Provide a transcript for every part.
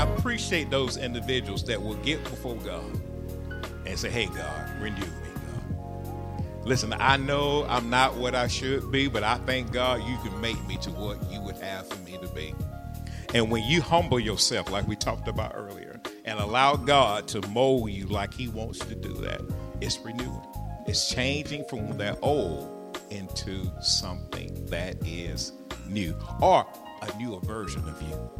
I appreciate those individuals that will get before God and say, hey, God, renew me, God. Listen, I know I'm not what I should be, but I thank God you can make me to what you would have for me to be. And when you humble yourself, like we talked about earlier, and allow God to mold you like He wants to do that, it's renewed. It's changing from that old into something that is new or a newer version of you.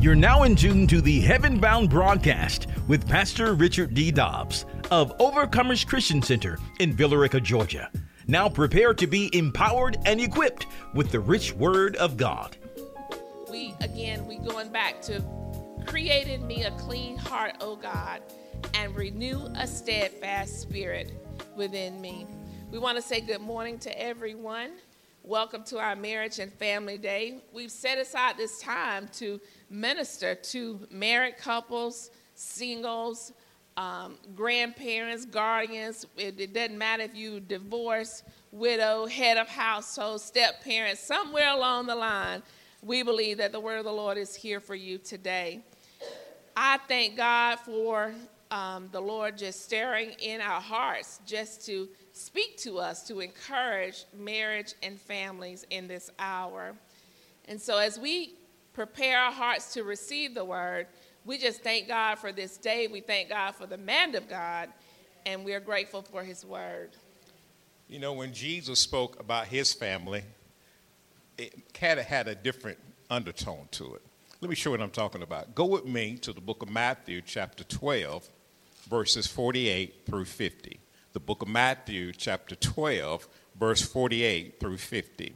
You're now in tune to the Heaven Bound broadcast with Pastor Richard D. Dobbs of Overcomers Christian Center in Villa Rica, Georgia. Now prepare to be empowered and equipped with the rich word of God. We again we going back to created me a clean heart, O God, and renew a steadfast spirit within me. We want to say good morning to everyone. Welcome to our Marriage and Family Day. We've set aside this time to minister to married couples, singles, um, grandparents, guardians. It, it, doesn't matter if you divorce, widow, head of household, step parents, somewhere along the line, we believe that the word of the Lord is here for you today. I thank God for um, the Lord just stirring in our hearts just to speak to us to encourage marriage and families in this hour. And so, as we prepare our hearts to receive the word, we just thank God for this day. We thank God for the man of God, and we're grateful for his word. You know, when Jesus spoke about his family, it kind of had a different undertone to it. Let me show you what I'm talking about. Go with me to the book of Matthew, chapter 12, verses 48 through 50 the book of Matthew, chapter 12, verse 48 through 50.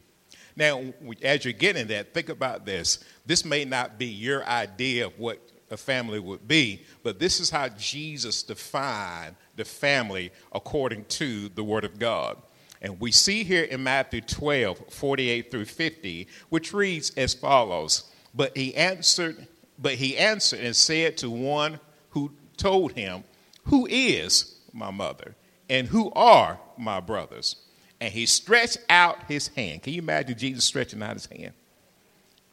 Now, as you're getting that, think about this. This may not be your idea of what a family would be, but this is how Jesus defined the family according to the Word of God. And we see here in Matthew 12, 48 through 50, which reads as follows But he answered, but he answered and said to one who told him, Who is my mother? and who are my brothers? And he stretched out his hand. Can you imagine Jesus stretching out his hand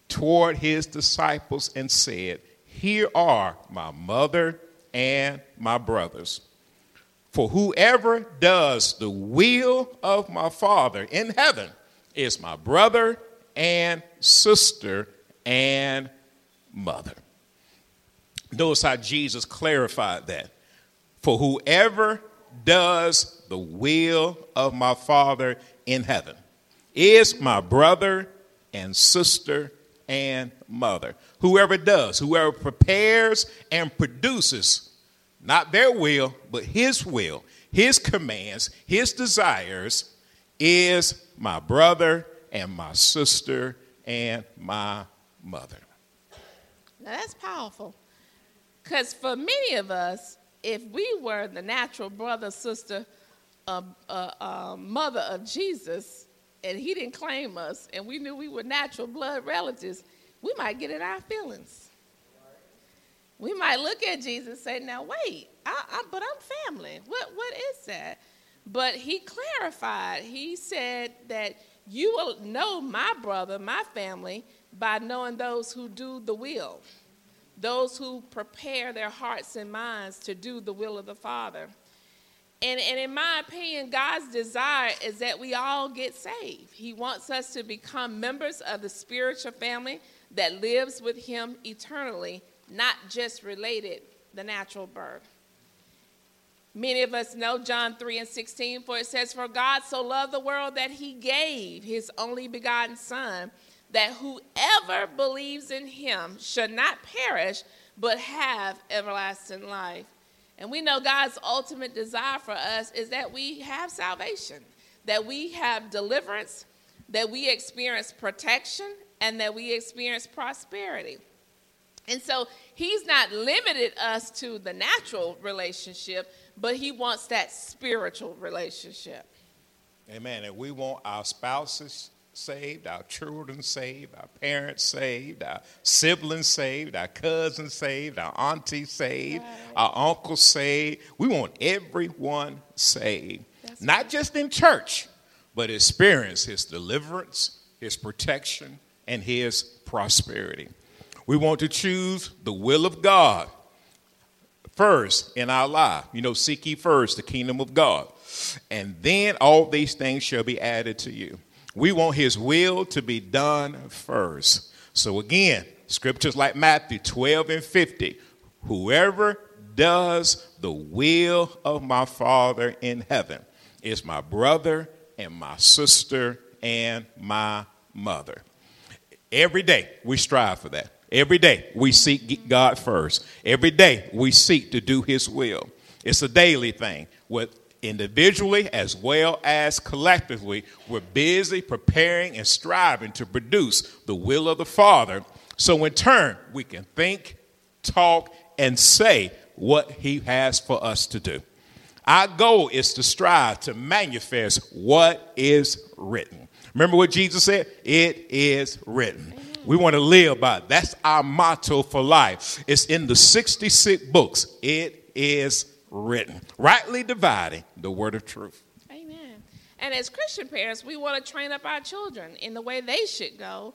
toward his disciples and said, Here are my mother and my brothers. For whoever does the will of my Father in heaven is my brother and sister and mother. Notice how Jesus clarified that. For whoever does the will of my Father in heaven, is my brother and sister and mother. Whoever does, whoever prepares and produces, not their will, but his will, his commands, his desires, is my brother and my sister and my mother. Now that's powerful. Because for many of us, if we were the natural brother, sister, uh, uh, uh, mother of Jesus, and he didn't claim us, and we knew we were natural blood relatives, we might get in our feelings. We might look at Jesus and say, Now, wait, I, I, but I'm family. What, what is that? But he clarified, he said that you will know my brother, my family, by knowing those who do the will those who prepare their hearts and minds to do the will of the Father. And, and in my opinion, God's desire is that we all get saved. He wants us to become members of the spiritual family that lives with Him eternally, not just related the natural birth. Many of us know John 3 and 16, for it says, For God so loved the world that He gave His only begotten Son that whoever believes in him should not perish, but have everlasting life. And we know God's ultimate desire for us is that we have salvation, that we have deliverance, that we experience protection, and that we experience prosperity. And so he's not limited us to the natural relationship, but he wants that spiritual relationship. Amen. And we want our spouses saved, our children saved, our parents saved, our siblings saved, our cousins saved, our aunties saved, right. our uncles saved. We want everyone saved. That's Not right. just in church, but experience his deliverance, his protection, and his prosperity. We want to choose the will of God first in our life. You know, seek ye first the kingdom of God. And then all these things shall be added to you. We want his will to be done first. So again, scriptures like Matthew 12 and 50 whoever does the will of my Father in heaven is my brother and my sister and my mother. Every day we strive for that. Every day we seek God first. Every day we seek to do His will. It's a daily thing. With individually as well as collectively, we're busy preparing and striving to produce the will of the Father. So in turn, we can think, talk, and say what He has for us to do. Our goal is to strive to manifest what is written. Remember what Jesus said? It is written. We want to live by it. That's our motto for life. It's in the 66 books. It is written. Rightly dividing the word of truth. Amen. And as Christian parents, we want to train up our children in the way they should go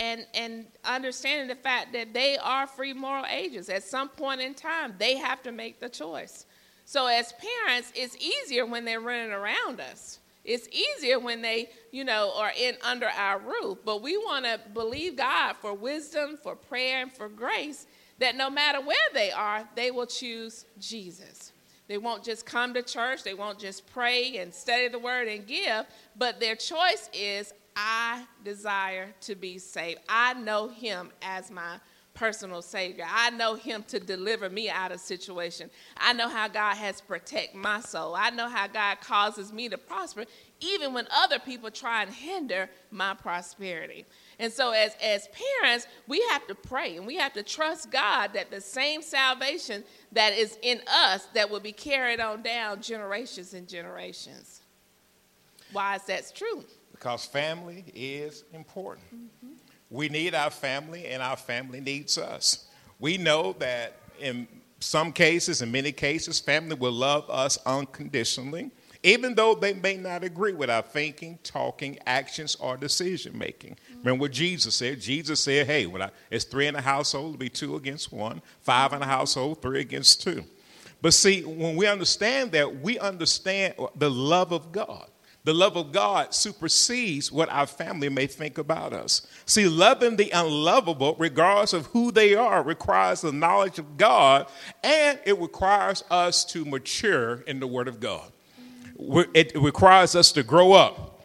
and and understanding the fact that they are free moral agents. At some point in time, they have to make the choice. So as parents, it's easier when they're running around us. It's easier when they, you know, are in under our roof. But we want to believe God for wisdom, for prayer, and for grace that no matter where they are, they will choose Jesus. They won't just come to church, they won't just pray and study the word and give, but their choice is I desire to be saved. I know him as my personal savior. I know him to deliver me out of situation. I know how God has protect my soul. I know how God causes me to prosper even when other people try and hinder my prosperity. And so as as parents, we have to pray and we have to trust God that the same salvation that is in us that will be carried on down generations and generations. Why is that true? Because family is important. Mm-hmm. We need our family, and our family needs us. We know that in some cases, in many cases, family will love us unconditionally, even though they may not agree with our thinking, talking, actions, or decision making. Mm-hmm. Remember what Jesus said? Jesus said, Hey, when I, it's three in a household, it'll be two against one, five in a household, three against two. But see, when we understand that, we understand the love of God. The love of God supersedes what our family may think about us. See, loving the unlovable, regardless of who they are, requires the knowledge of God and it requires us to mature in the Word of God. It requires us to grow up.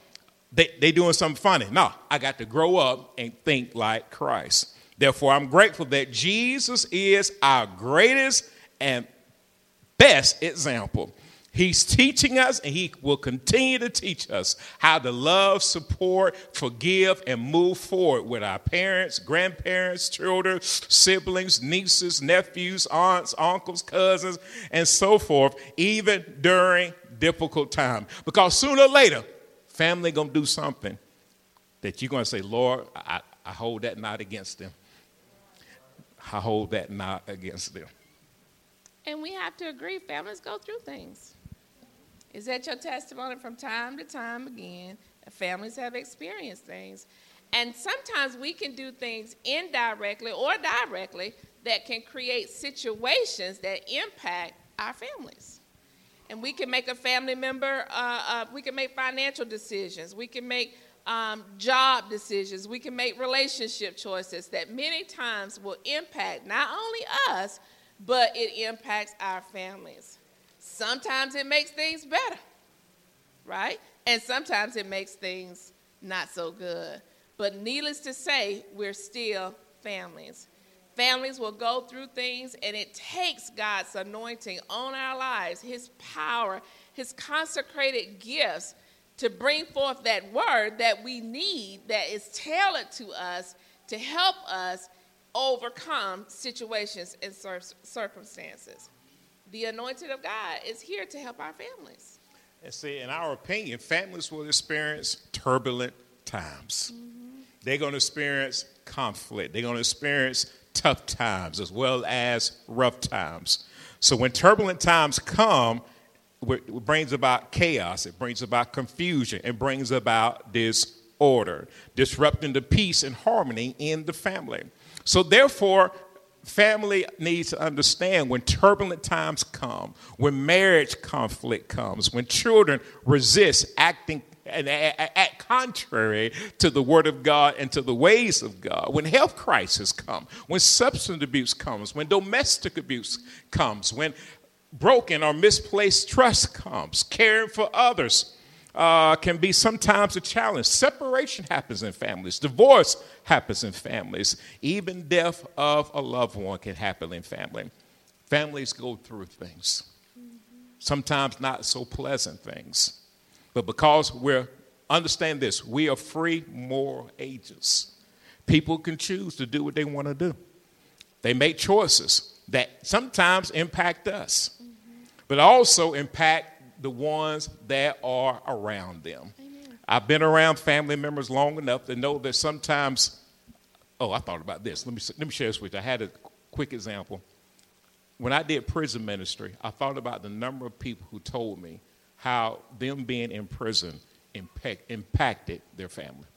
They, they doing something funny. No, I got to grow up and think like Christ. Therefore, I'm grateful that Jesus is our greatest and best example. He's teaching us, and He will continue to teach us how to love, support, forgive, and move forward with our parents, grandparents, children, siblings, nieces, nephews, aunts, uncles, cousins, and so forth, even during difficult time. Because sooner or later, family gonna do something that you're gonna say, Lord, I, I hold that not against them. I hold that not against them. And we have to agree, families go through things. Is that your testimony from time to time again? Families have experienced things. And sometimes we can do things indirectly or directly that can create situations that impact our families. And we can make a family member, uh, uh, we can make financial decisions, we can make um, job decisions, we can make relationship choices that many times will impact not only us, but it impacts our families. Sometimes it makes things better, right? And sometimes it makes things not so good. But needless to say, we're still families. Families will go through things, and it takes God's anointing on our lives, His power, His consecrated gifts to bring forth that word that we need that is tailored to us to help us overcome situations and circumstances the anointed of God is here to help our families. And see, in our opinion, families will experience turbulent times. Mm-hmm. They're going to experience conflict. They're going to experience tough times as well as rough times. So when turbulent times come, it brings about chaos, it brings about confusion, it brings about disorder, disrupting the peace and harmony in the family. So, therefore, family needs to understand when turbulent times come, when marriage conflict comes, when children resist acting and act contrary to the word of God and to the ways of God, when health crisis come, when substance abuse comes, when domestic abuse comes, when broken or misplaced trust comes, caring for others uh, can be sometimes a challenge. Separation happens in families, divorce happens in families, even death of a loved one can happen in family. Families go through things, sometimes not so pleasant things. But because we're, understand this, we are free moral agents. People can choose to do what they want to do. They make choices that sometimes impact us, but also impact the ones that are around them. Amen. I've been around family members long enough to know that sometimes, oh, I thought about this. Let me, let me share this with you. I had a quick example. When I did prison ministry, I thought about the number of people who told me how them being in prison impact, impacted their family.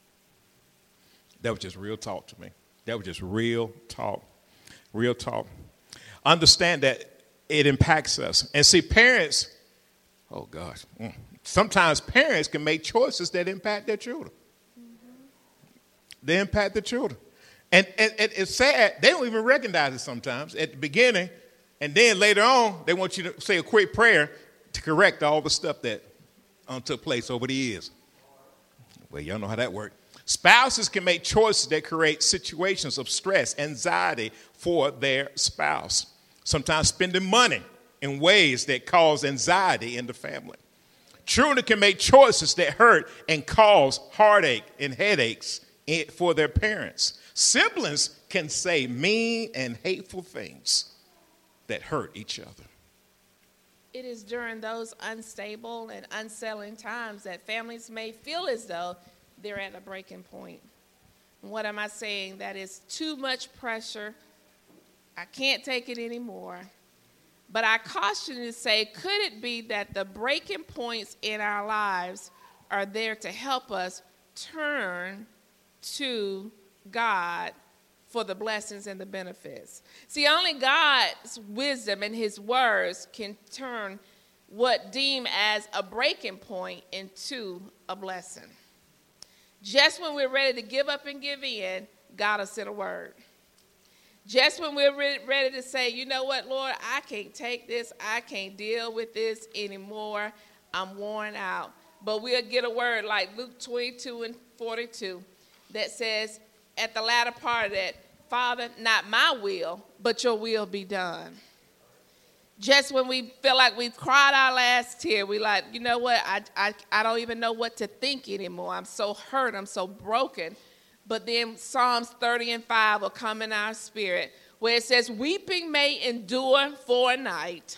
That was just real talk to me. That was just real talk. Real talk. Understand that it impacts us. And see, parents Oh, gosh. Mm. Sometimes parents can make choices that impact their children. Mm-hmm. They impact the children. And, and, and, it's sad, they don't even recognize it sometimes at the beginning. And then later on, they want you to say a quick prayer to correct all the stuff that um, took place over the years. Well, y'all know how that works. Spouses can make choices that create situations of stress, anxiety for their spouse. Sometimes spending money in ways that cause anxiety in the family. Children can make choices that hurt and cause heartache and headaches for their parents. Siblings can say mean and hateful things that hurt each other. It is during those unstable and unsettling times that families may feel as though they're at a breaking point. What am I saying? That is too much pressure. I can't take it anymore. But I caution you to say, could it be that the breaking points in our lives are there to help us turn to God for the blessings and the benefits? See, only God's wisdom and His words can turn what deem as a breaking point into a blessing. Just when we're ready to give up and give in, God will send a word. Just when we're re- ready to say, you know what, Lord, I can't take this, I can't deal with this anymore, I'm worn out. But we'll get a word like Luke 22 and 42 that says, at the latter part of that, Father, not my will, but your will be done. Just when we feel like we've cried our last tear, we like, you know what, I, I, I don't even know what to think anymore. I'm so hurt, I'm so broken. But then Psalms 30 and 5 will come in our spirit where it says, Weeping may endure for a night,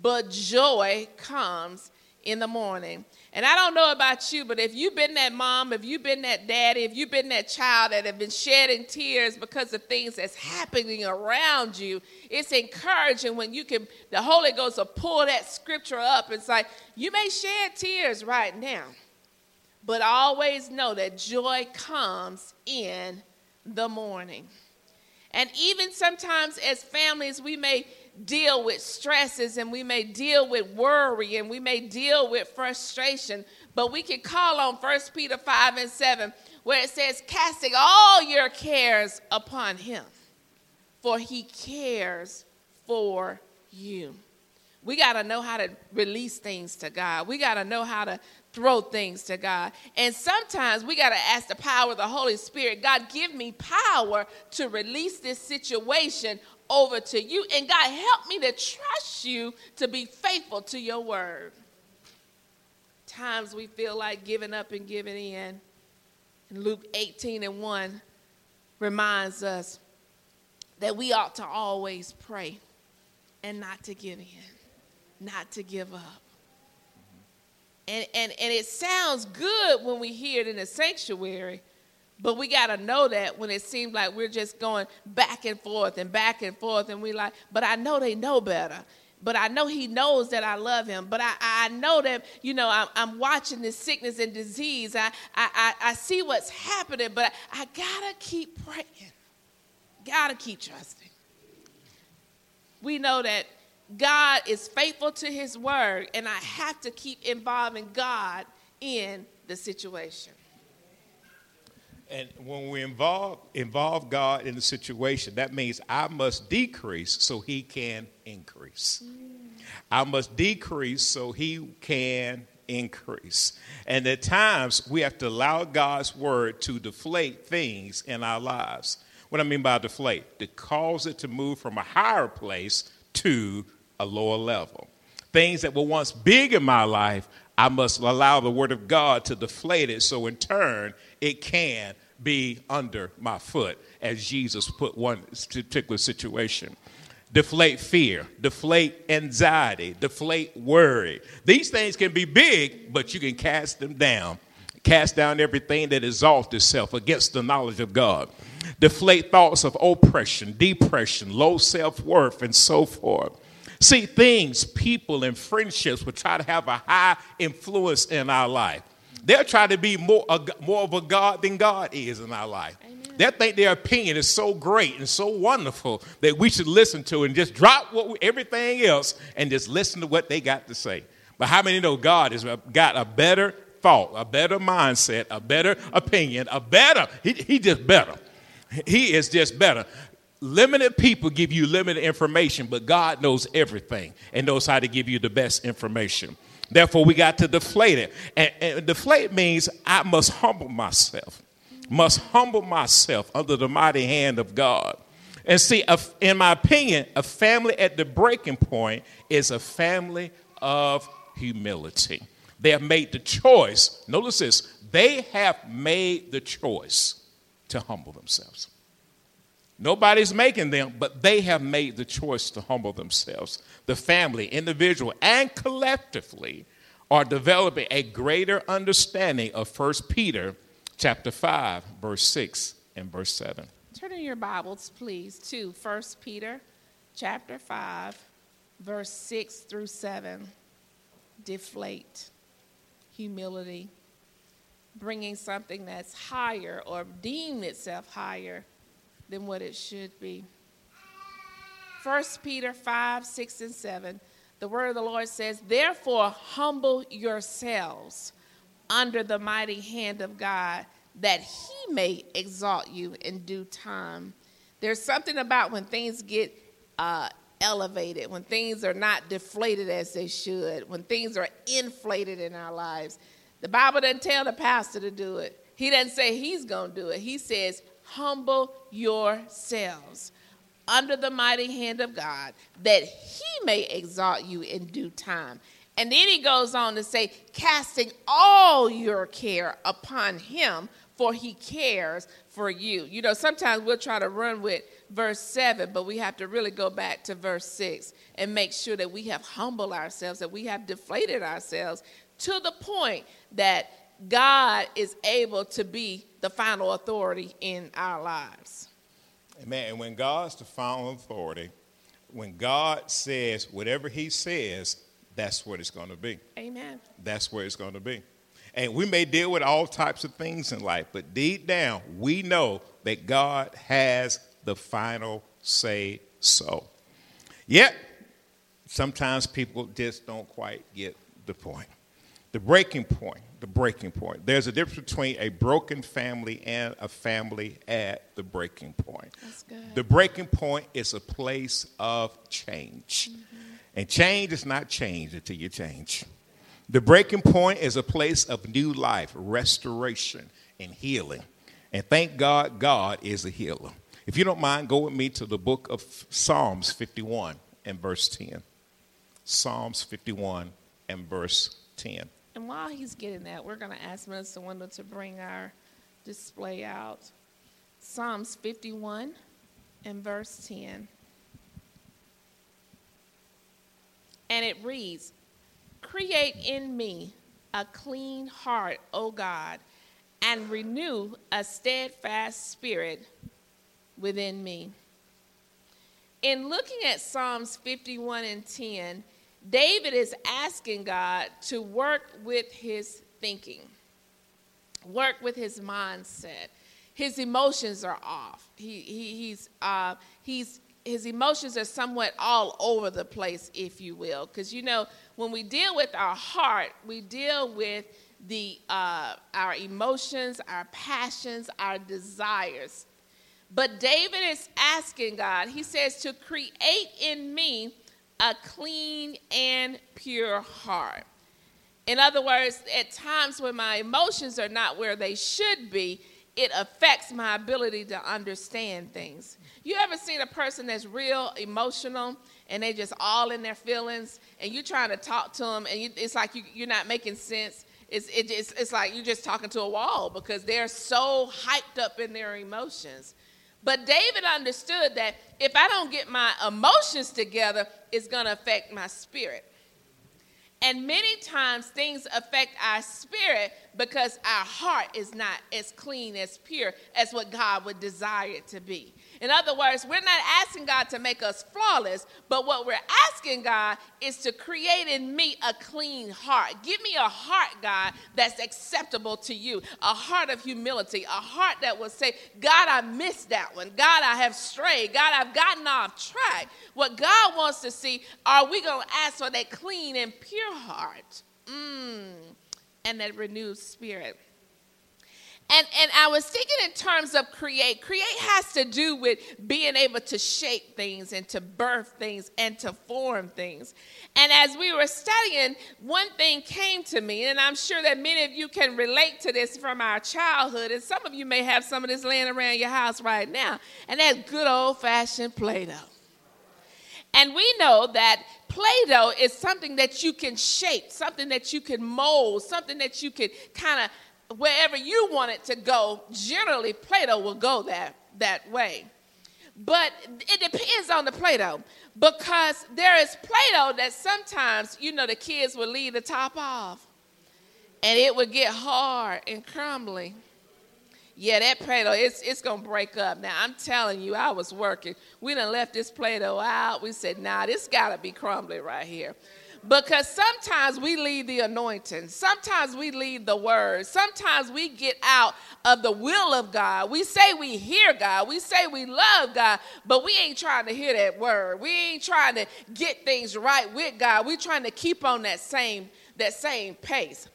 but joy comes in the morning. And I don't know about you, but if you've been that mom, if you've been that daddy, if you've been that child that have been shedding tears because of things that's happening around you, it's encouraging when you can, the Holy Ghost will pull that scripture up It's like, you may shed tears right now but always know that joy comes in the morning. And even sometimes as families, we may deal with stresses and we may deal with worry and we may deal with frustration, but we can call on 1 Peter 5 and 7, where it says, Casting all your cares upon him, for he cares for you. We got to know how to release things to God. We got to know how to throw things to God. And sometimes we got to ask the power of the Holy Spirit God, give me power to release this situation over to you. And God, help me to trust you to be faithful to your word. Times we feel like giving up and giving in. And Luke 18 and 1 reminds us that we ought to always pray and not to give in, not to give up. And, and, and it sounds good when we hear it in the sanctuary, but we got to know that when it seems like we're just going back and forth and back and forth, and we like, but I know they know better. but I know He knows that I love Him. But I, I know that, you know, I'm, I'm watching this sickness and disease. I, I, I, see what's happening, but I, I gotta keep praying, gotta keep trusting. We know that God is faithful to His word, and I have to keep involving God in the situation. And when we involve, involve God in the situation, that means I must decrease so he can increase. I must decrease so he can increase. And at times, we have to allow God's word to deflate things in our lives. What I mean by deflate, to cause it to move from a higher place to a lower level. Things that were once big in my life, I must allow the word of God to deflate it so in turn it can be under my foot, as Jesus put one particular situation. Deflate fear, deflate anxiety, deflate worry. These things can be big, but you can cast them down. Cast down everything that exalts itself against the knowledge of God. Deflate thoughts of oppression, depression, low self worth, and so forth. See, things, people, and friendships will try to have a high influence in our life. They'll try to be more, a, more of a God than God is in our life. They think their opinion is so great and so wonderful that we should listen to and just drop what we, everything else and just listen to what they got to say. But how many know God has got a better thought, a better mindset, a better opinion, a better, he, he just better. He is just better. Limited people give you limited information, but God knows everything and knows how to give you the best information. Therefore, we got to deflate it. And, and deflate means I must humble myself, must humble myself under the mighty hand of God. And see, in my opinion, a family at the breaking point is a family of humility. They have made the choice, notice this, they have made the choice to humble themselves. Nobody's making them, but they have made the choice to humble themselves. The family, individual, and collectively are developing a greater understanding of 1 Peter chapter 5, verse 6 and verse 7. Turn in your Bibles, please, to 1 Peter chapter 5, verse 6 through 7. Deflate, humility, bringing something that's higher or deem itself higher than what it should be. 1 Peter 5, 6, and 7, the word of the Lord says, Therefore, humble yourselves under the mighty hand of God, that he may exalt you in due time. There's something about when things get uh, elevated, when things are not deflated as they should, when things are inflated in our lives. The Bible doesn't tell the pastor to do it. He doesn't say he's going to do it. He says, humble yourselves under the mighty hand of God, that he may exalt you in due time. And then he goes on to say, casting all your care upon him, for he cares for you. You know, sometimes we'll try to run with verse 7, but we have to really go back to verse 6 and make sure that we have humbled ourselves, that we have deflated ourselves to the point that God is able to be the final authority in our lives. Amen. And when God's the final authority, when God says whatever He says, that's what it's going to be. Amen. That's where it's going to be. And we may deal with all types of things in life, but deep down, we know that God has the final say so. Yet, sometimes people just don't quite get the point. The breaking point the breaking point. There's a difference between a broken family and a family at the breaking point. That's good. The breaking point is a place of change. Mm-hmm. And change is not change until you change. The breaking point is a place of new life, restoration, and healing. And thank God, God is a healer. If you don't mind, go with me to the book of Psalms 51 and verse 10. Psalms 51 and verse 10. And while he's getting that, we're going to ask Minister Wendell to bring our display out. Psalms 51 and verse 10. And it reads Create in me a clean heart, O God, and renew a steadfast spirit within me. in looking at Psalms 51 and 10, David is asking God to work with his thinking, work with his mindset. His emotions are off. He, he, he's, uh, he's, his emotions are somewhat all over the place, if you will. Because, you know, when we deal with our heart, we deal with the, uh, our emotions, our passions, our desires. But David is asking God, he says, to create in me a clean and pure heart. In other words, at times when my emotions are not where they should be, it affects my ability to understand things. You ever seen a person that's real emotional and they just all in their feelings and you're trying to talk to them and you, it's like you, are not making sense? It's, it, it's, it's like you're just talking to a wall because they're so hyped up in their emotions. But David understood that if I don't get my emotions together, it's going to affect my spirit. And many times things affect our spirit because our heart is not as clean, as pure as what God would desire it to be. In other words, we're not asking God to make us flawless, but what we're asking God is to create in me a clean heart. Give me a heart, God, that's acceptable to you, a heart of humility, a heart that will say, God, I missed that one. God, I have strayed. God, I've gotten off track. What God wants to see, are we going to ask for that clean and pure heart? Mm, and that renewed spirit. And, and I was thinking in terms of create. Create has to do with being able to shape things and to birth things and to form things. And as we were studying, one thing came to me, and I'm sure that many of you can relate to this from our childhood, and some of you may have some of this laying around your house right now, and that's good old fashioned Play Doh. And we know that Play Doh is something that you can shape, something that you can mold, something that you can kind of wherever you want it to go, generally Play-Doh will go that, that way. But it depends on the Play-Doh because there is Play-Doh that sometimes, you know, the kids will leave the top off and it would get hard and crumbly. Yeah, that Play-Doh, it's, it's going to break up. Now, I'm telling you, I was working. We done left this Play-Doh out. We said, nah, this got to be crumbly right here. Because sometimes we lead the anointing. Sometimes we lead the word. Sometimes we get out of the will of God. We say we hear God. We say we love God, but we ain't trying to hear that word. We ain't trying to get things right with God. We're trying to keep on that same that same pace.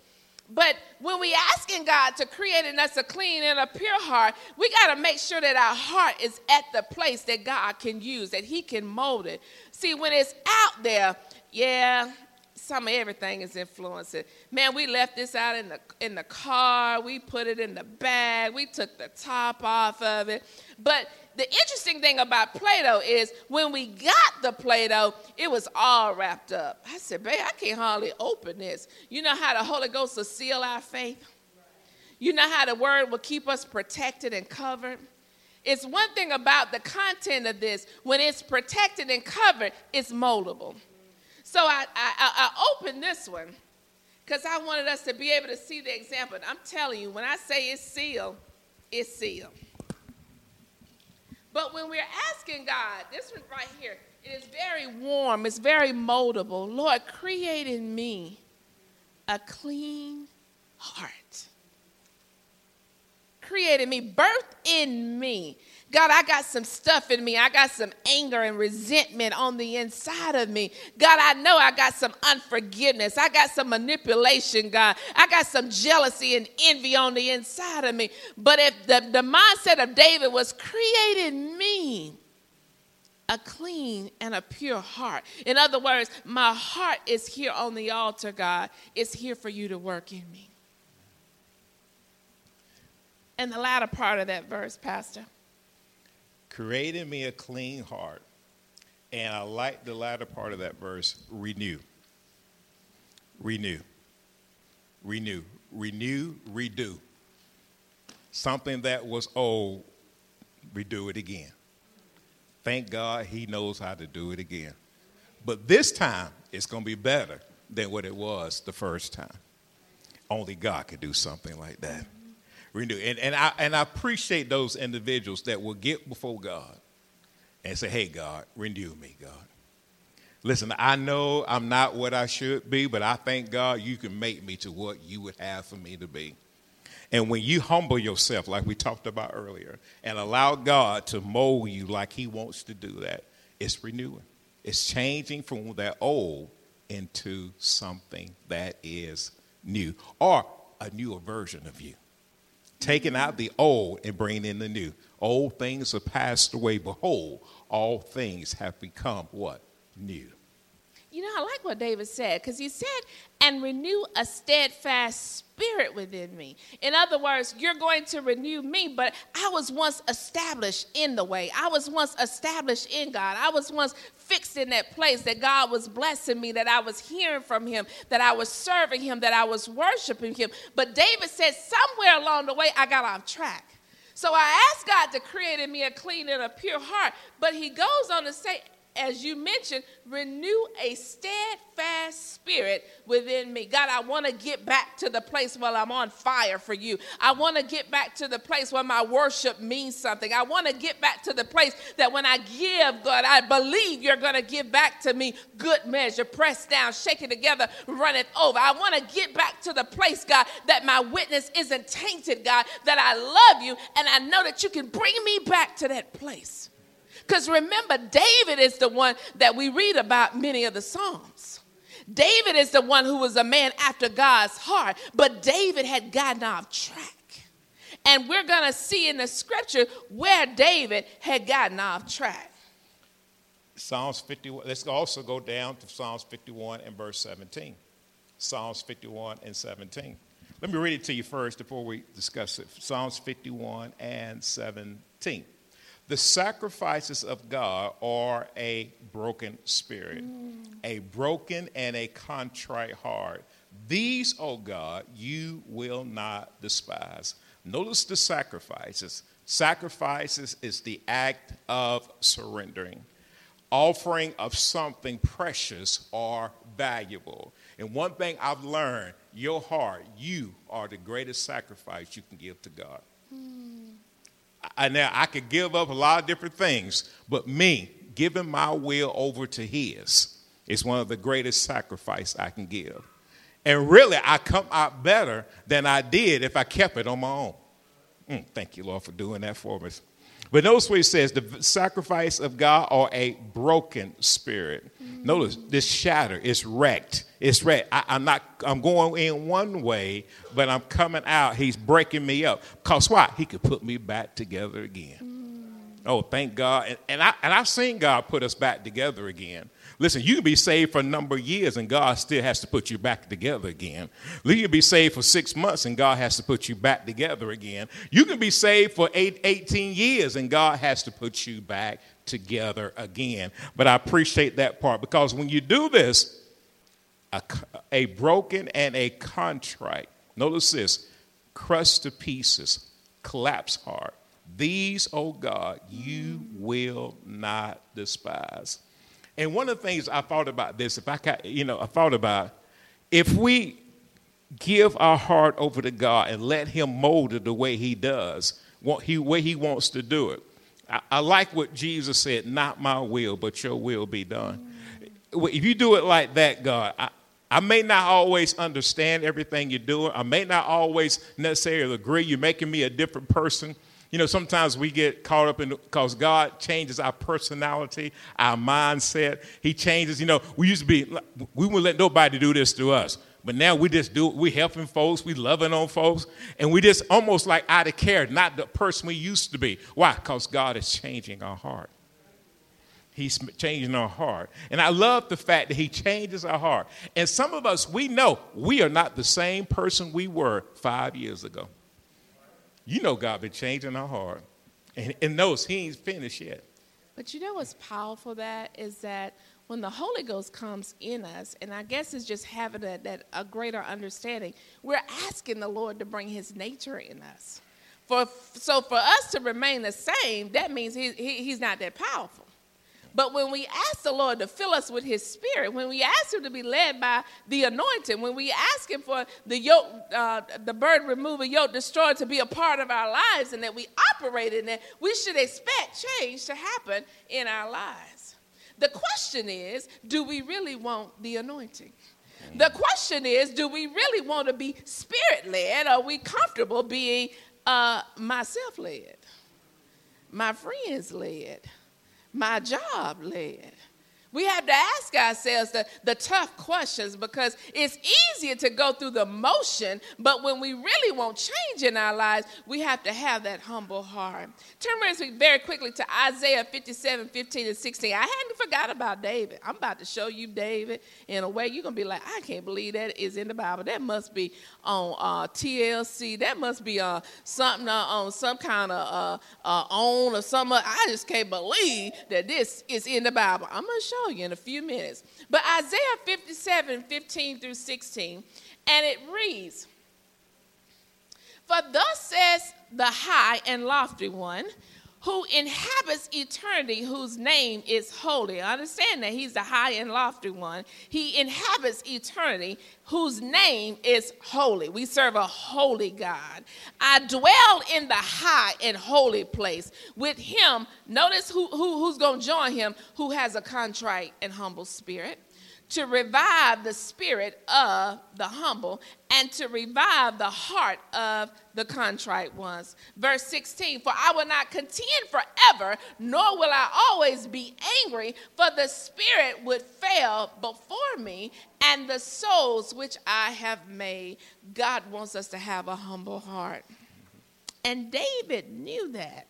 But when we asking God to create in us a clean and a pure heart, we got to make sure that our heart is at the place that God can use, that He can mold it. See, when it's out there, yeah, some of everything is influencing. Man, we left this out in the in the car. We put it in the bag. We took the top off of it. But the interesting thing about Play-Doh is when we got the Play-Doh, it was all wrapped up. I said, babe, I can't hardly open this. You know how the Holy Ghost will seal our faith? You know how the word will keep us protected and covered? It's one thing about the content of this, when it's protected and covered, it's moldable. So I, I, I opened this one because I wanted us to be able to see the example. I'm telling you, when I say it's sealed, it's sealed. But when we're asking God, this one right here, it is very warm, it's very moldable. Lord, create in me a clean heart. Create in me, birth in me God, I got some stuff in me. I got some anger and resentment on the inside of me. God, I know I got some unforgiveness. I got some manipulation, God. I got some jealousy and envy on the inside of me. But if the, the mindset of David was created me, a clean and a pure heart. In other words, my heart is here on the altar, God. It's here for you to work in me. And the latter part of that verse, Pastor created me a clean heart. And I like the latter part of that verse renew. Renew. Renew. Renew, redo. Something that was old, redo it again. Thank God he knows how to do it again. But this time, it's going to be better than what it was the first time. Only God could do something like that renew. And, and, I, and I appreciate those individuals that will get before God and say, hey, God, renew me, God. Listen, I know I'm not what I should be, but I thank God you can make me to what you would have for me to be. And when you humble yourself, like we talked about earlier, and allow God to mold you like He wants to do that, it's renewing. It's changing from that old into something that is new or a newer version of you. Taking out the old and bringing in the new. Old things have passed away. Behold, all things have become what? New. You know, I like what David said because he said, and renew a steadfast spirit within me. In other words, you're going to renew me, but I was once established in the way. I was once established in God. I was once fixed in that place that God was blessing me, that I was hearing from Him, that I was serving Him, that I was worshiping Him. But David said, somewhere along the way, I got off track. So I asked God to create in me a clean and a pure heart. But He goes on to say, as you mentioned, renew a steadfast spirit within me. God, I want to get back to the place where I'm on fire for you. I want to get back to the place where my worship means something. I want to get back to the place that when I give, God, I believe you're going to give back to me good measure, pressed down, shaken together, run it over. I want to get back to the place, God, that my witness isn't tainted, God, that I love you and I know that you can bring me back to that place. Because remember, David is the one that we read about many of the Psalms. David is the one who was a man after God's heart, but David had gotten off track. And we're going to see in the scripture where David had gotten off track. Psalms 51. Let's also go down to Psalms 51 and verse 17. Psalms 51 and 17. Let me read it to you first before we discuss it. Psalms 51 and 17. The sacrifices of God are a broken spirit, mm. a broken and a contrite heart. These, O oh God, you will not despise. Notice the sacrifices. Sacrifices is the act of surrendering, offering of something precious or valuable. And one thing I've learned your heart, you are the greatest sacrifice you can give to God. I, now I could give up a lot of different things, but me giving my will over to His is one of the greatest sacrifice I can give. And really, I come out better than I did if I kept it on my own. Mm, thank you, Lord, for doing that for us. But notice what he says the sacrifice of God or a broken spirit. Mm-hmm. Notice this shatter it's wrecked. It's wrecked. I, am not, I'm going in one way, but I'm coming out. He's breaking me up. Because why? He could put me back together again. Mm-hmm. Oh, thank God. And, and, I, and I've seen God put us back together again. Listen, you can be saved for a number of years and God still has to put you back together again. You can be saved for six months and God has to put you back together again. You can be saved for eight, 18 years and God has to put you back together again. But I appreciate that part because when you do this, a, a broken and a contrite, notice this, crushed to pieces, collapse heart. These, oh God, you will not despise. And one of the things I thought about this, if I got, you know, I thought about if we give our heart over to God and let Him mold it the way He does, what he way He wants to do it. I, I like what Jesus said, not my will, but your will be done. If you do it like that, God, I, I may not always understand everything you're doing. I may not always necessarily agree. You're making me a different person. You know, sometimes we get caught up in because God changes our personality, our mindset. He changes. You know, we used to be we wouldn't let nobody do this to us, but now we just do. We helping folks, we loving on folks, and we just almost like out of care, not the person we used to be. Why? Because God is changing our heart. He's changing our heart. And I love the fact that He changes our heart. And some of us, we know we are not the same person we were five years ago. You know God been changing our heart. And, and knows he ain't finished yet. But you know what's powerful that is that when the Holy Ghost comes in us, and I guess it's just having a, that, a greater understanding, we're asking the Lord to bring his nature in us. For, so for us to remain the same, that means he, he, he's not that powerful. But when we ask the Lord to fill us with His Spirit, when we ask Him to be led by the anointing, when we ask Him for the yoke, uh, the burden remover, yoke destroyer to be a part of our lives, and that we operate in it, we should expect change to happen in our lives. The question is, do we really want the anointing? The question is, do we really want to be spirit led? Are we comfortable being uh, myself led, my friends led, my job led? We have to ask ourselves the, the tough questions because it's easier to go through the motion, but when we really want change in our lives, we have to have that humble heart. Turn with me very quickly to Isaiah 57 15 and 16. I hadn't forgot about David. I'm about to show you David in a way you're going to be like, I can't believe that is in the Bible. That must be on uh, TLC. That must be uh, something uh, on some kind of uh, uh, on or something. I just can't believe that this is in the Bible. I'm going to show you in a few minutes. But Isaiah 57 15 through 16, and it reads, For thus says the high and lofty one, who inhabits eternity, whose name is holy. I understand that he's the high and lofty one. He inhabits eternity, whose name is holy. We serve a holy God. I dwell in the high and holy place with him. Notice who, who who's going to join him, who has a contrite and humble spirit to revive the spirit of the humble and to revive the heart of the contrite ones. Verse 16 For I will not contend forever, nor will I always be angry, for the spirit would fail before me, and the souls which I have made. God wants us to have a humble heart. And David knew that.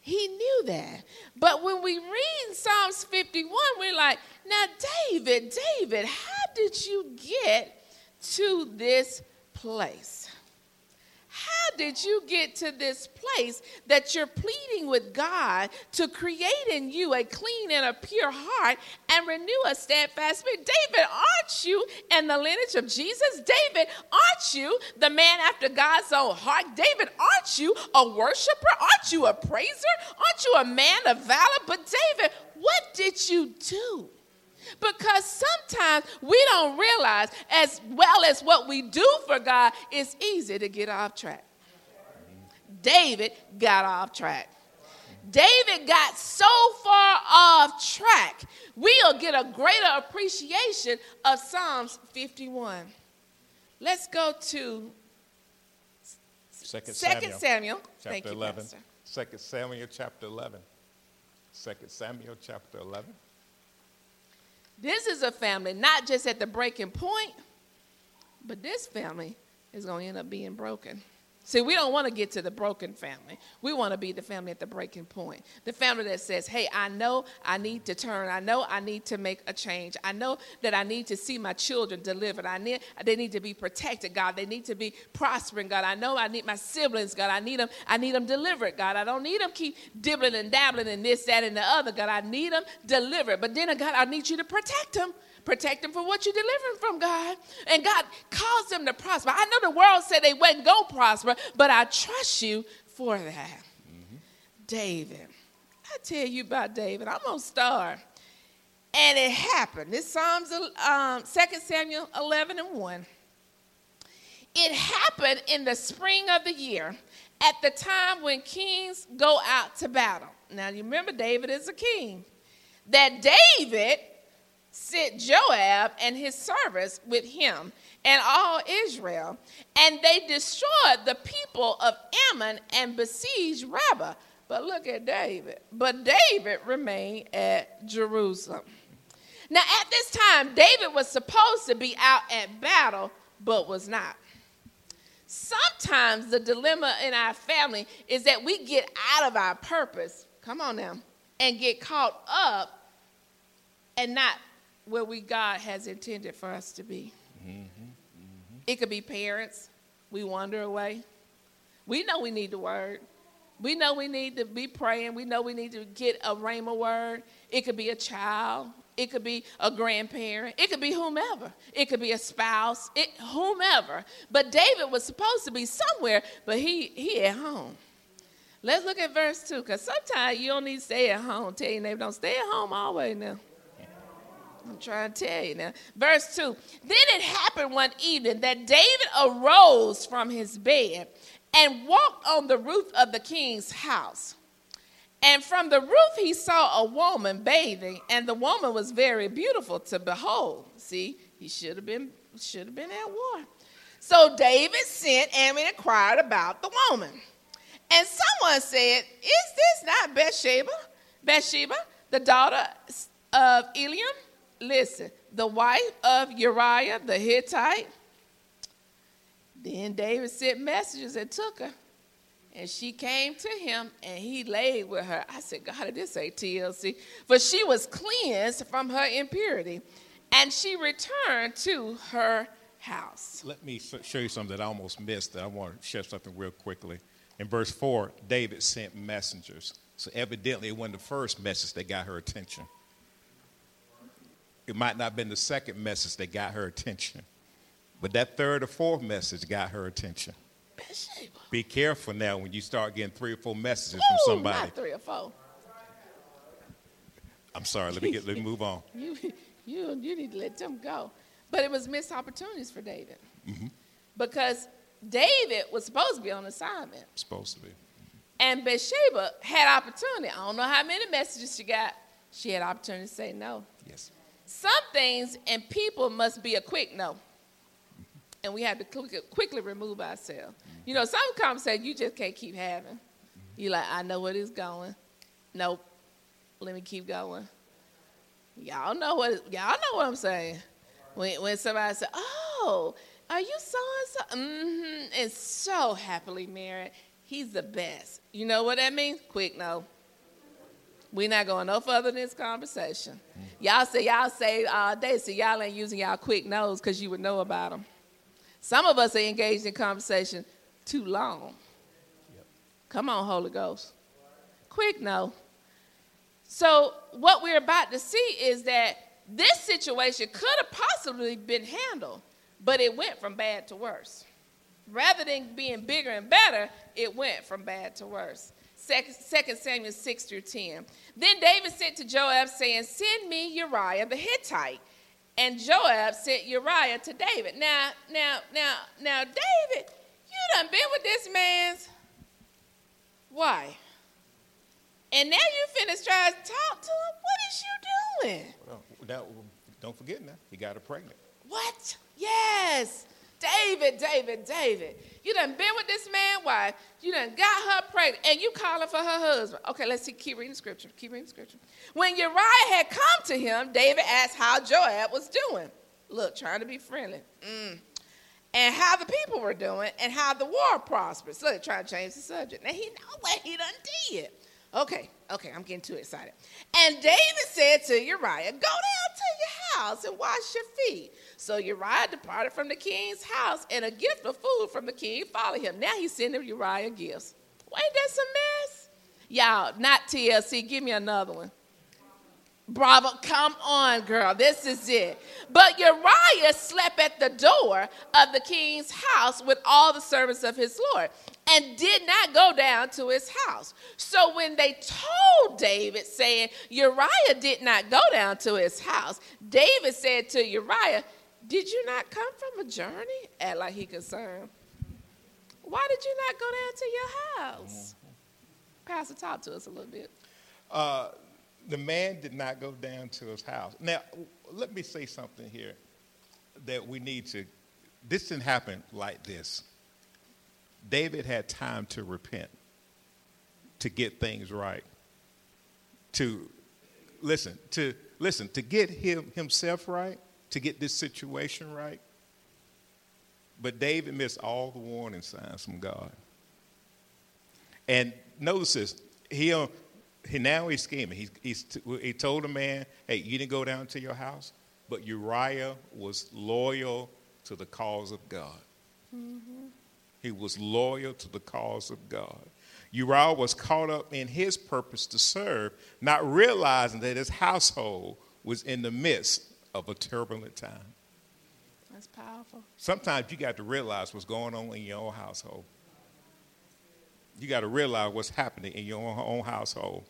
He knew that. But when we read Psalms 51, we're like, now, David, David, how did you get to this place? How did you get to this place that you're pleading with God to create in you a clean and a pure heart and renew a steadfast spirit? David, aren't you in the lineage of Jesus? David, aren't you the man after God's own heart? David, aren't you a worshiper? Aren't you a praiser? Aren't you a man of valor? But David, what did you do? Because sometimes we don't realize, as well as what we do for God, it's easy to get off track. David got off track. David got so far off track, we'll get a greater appreciation of Psalms 51. Let's go to Second Second Samuel, Samuel. chapter Thank you, 11. Pastor. Second Samuel chapter 11. Second Samuel chapter 11. This is a family not just at the breaking point, but this family is going to end up being broken. See, we don't want to get to the broken family. We want to be the family at the breaking point. The family that says, hey, I know I need to turn. I know I need to make a change. I know that I need to see my children delivered. I need, they need to be protected, God. They need to be prospering, God. I know I need my siblings, God. I need them, I need them delivered, God. I don't need them keep dibbling and dabbling in this, that, and the other, God. I need them delivered. But then, God, I need you to protect them. Protect them from what you're delivering from, God. And God calls them to prosper. I know the world said they going to prosper, but I trust you for that. Mm-hmm. David. I tell you about David. I'm going to start. And it happened. This Psalms, um, 2 Samuel 11 and 1. It happened in the spring of the year at the time when kings go out to battle. Now, you remember David is a king. That David sent Joab and his servants with him and all Israel, and they destroyed the people of Ammon and besieged Rabbah. But look at David. But David remained at Jerusalem. Now, at this time, David was supposed to be out at battle, but was not. Sometimes the dilemma in our family is that we get out of our purpose, come on now, and get caught up and not where we God has intended for us to be. Mm-hmm, mm-hmm. It could be parents. We wander away. We know we need the word. We know we need to be praying. We know we need to get a rhema word. It could be a child. It could be a grandparent. It could be whomever. It could be a spouse. It, whomever. But David was supposed to be somewhere, but he he at home. Let's look at verse 2, because sometimes you don't need to stay at home. Tell your neighbor, don't stay at home always now. I'm trying to tell you now. Verse 2 Then it happened one evening that David arose from his bed and walked on the roof of the king's house. And from the roof he saw a woman bathing, and the woman was very beautiful to behold. See, he should have been should have been at war. So David sent and inquired about the woman. And someone said, Is this not Bathsheba? Bathsheba, the daughter of Eliam? Listen, the wife of Uriah the Hittite. Then David sent messengers and took her. And she came to him and he laid with her. I said, God, did this say TLC? For she was cleansed from her impurity and she returned to her house. Let me show you something that I almost missed that I want to share something real quickly. In verse 4, David sent messengers. So evidently, it wasn't the first message that got her attention. It might not have been the second message that got her attention, but that third or fourth message got her attention. Be careful now when you start getting three or four messages Ooh, from somebody. Not three or four. I'm sorry. Let me get. let me move on. you, you, you need to let them go. But it was missed opportunities for David mm-hmm. because David was supposed to be on assignment. Supposed to be. And Bathsheba had opportunity. I don't know how many messages she got. She had opportunity to say no. Yes. Some things and people must be a quick no. And we have to quickly remove ourselves. You know, some conversations you just can't keep having. You're like, I know where it's going. Nope. Let me keep going. Y'all know what y'all know what I'm saying. When when somebody says, "Oh, are you so and so?" Mm-hmm, and so happily married. He's the best. You know what that means? Quick no. We're not going no further in this conversation. Y'all say y'all say all day, so y'all ain't using y'all quick no's because you would know about them. Some of us are engaged in conversation too long. Yep. Come on, Holy Ghost. Quick no. So what we're about to see is that this situation could have possibly been handled, but it went from bad to worse. Rather than being bigger and better, it went from bad to worse. 2 Samuel 6 through 10. Then David sent to Joab, saying, Send me Uriah the Hittite. And Joab sent Uriah to David. Now, now, now, now, David, you done been with this man's wife. And now you finna try to talk to him? What is you doing? Well, now, don't forget now, he got her pregnant. What? Yes. David, David, David. You done been with this man wife. You done got her pregnant, and you calling for her husband. Okay, let's see. Keep reading the scripture. Keep reading the scripture. When Uriah had come to him, David asked how Joab was doing. Look, trying to be friendly. Mm. And how the people were doing, and how the war prospered. So they trying to change the subject. Now he know what he done did. Okay, okay, I'm getting too excited. And David said to Uriah, Go down to your house and wash your feet. So Uriah departed from the king's house, and a gift of food from the king followed him. Now he's sending Uriah gifts. Ain't that some mess? Y'all, not TLC, give me another one. Bravo, come on, girl. This is it. But Uriah slept at the door of the king's house with all the servants of his Lord and did not go down to his house. So when they told David, saying, Uriah did not go down to his house, David said to Uriah, Did you not come from a journey? Act like he concerned. Why did you not go down to your house? Pastor, talk to us a little bit. Uh, the man did not go down to his house. Now, let me say something here that we need to. This didn't happen like this. David had time to repent, to get things right, to listen, to listen, to get him himself right, to get this situation right. But David missed all the warning signs from God. And notice this, he he, now he's scheming. He's, he's, he told the man, hey, you didn't go down to your house, but Uriah was loyal to the cause of God. Mm-hmm. He was loyal to the cause of God. Uriah was caught up in his purpose to serve, not realizing that his household was in the midst of a turbulent time. That's powerful. Sometimes you got to realize what's going on in your own household. you got to realize what's happening in your own household.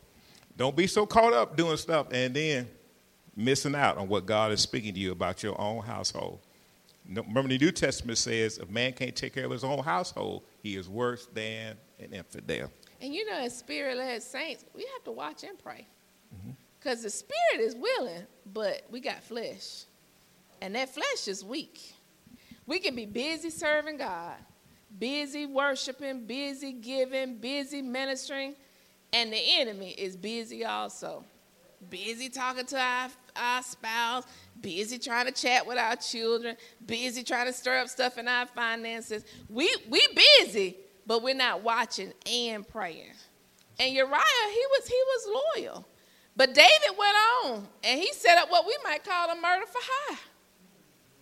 Don't be so caught up doing stuff and then missing out on what God is speaking to you about your own household. Remember, the New Testament says if man can't take care of his own household, he is worse than an infidel. And you know, as spirit led saints, we have to watch and pray. Because mm-hmm. the spirit is willing, but we got flesh. And that flesh is weak. We can be busy serving God, busy worshiping, busy giving, busy ministering, and the enemy is busy also. Busy talking to our, our spouse, busy trying to chat with our children, busy trying to stir up stuff in our finances. We we busy, but we're not watching and praying. And Uriah, he was he was loyal. But David went on and he set up what we might call a murder for hire.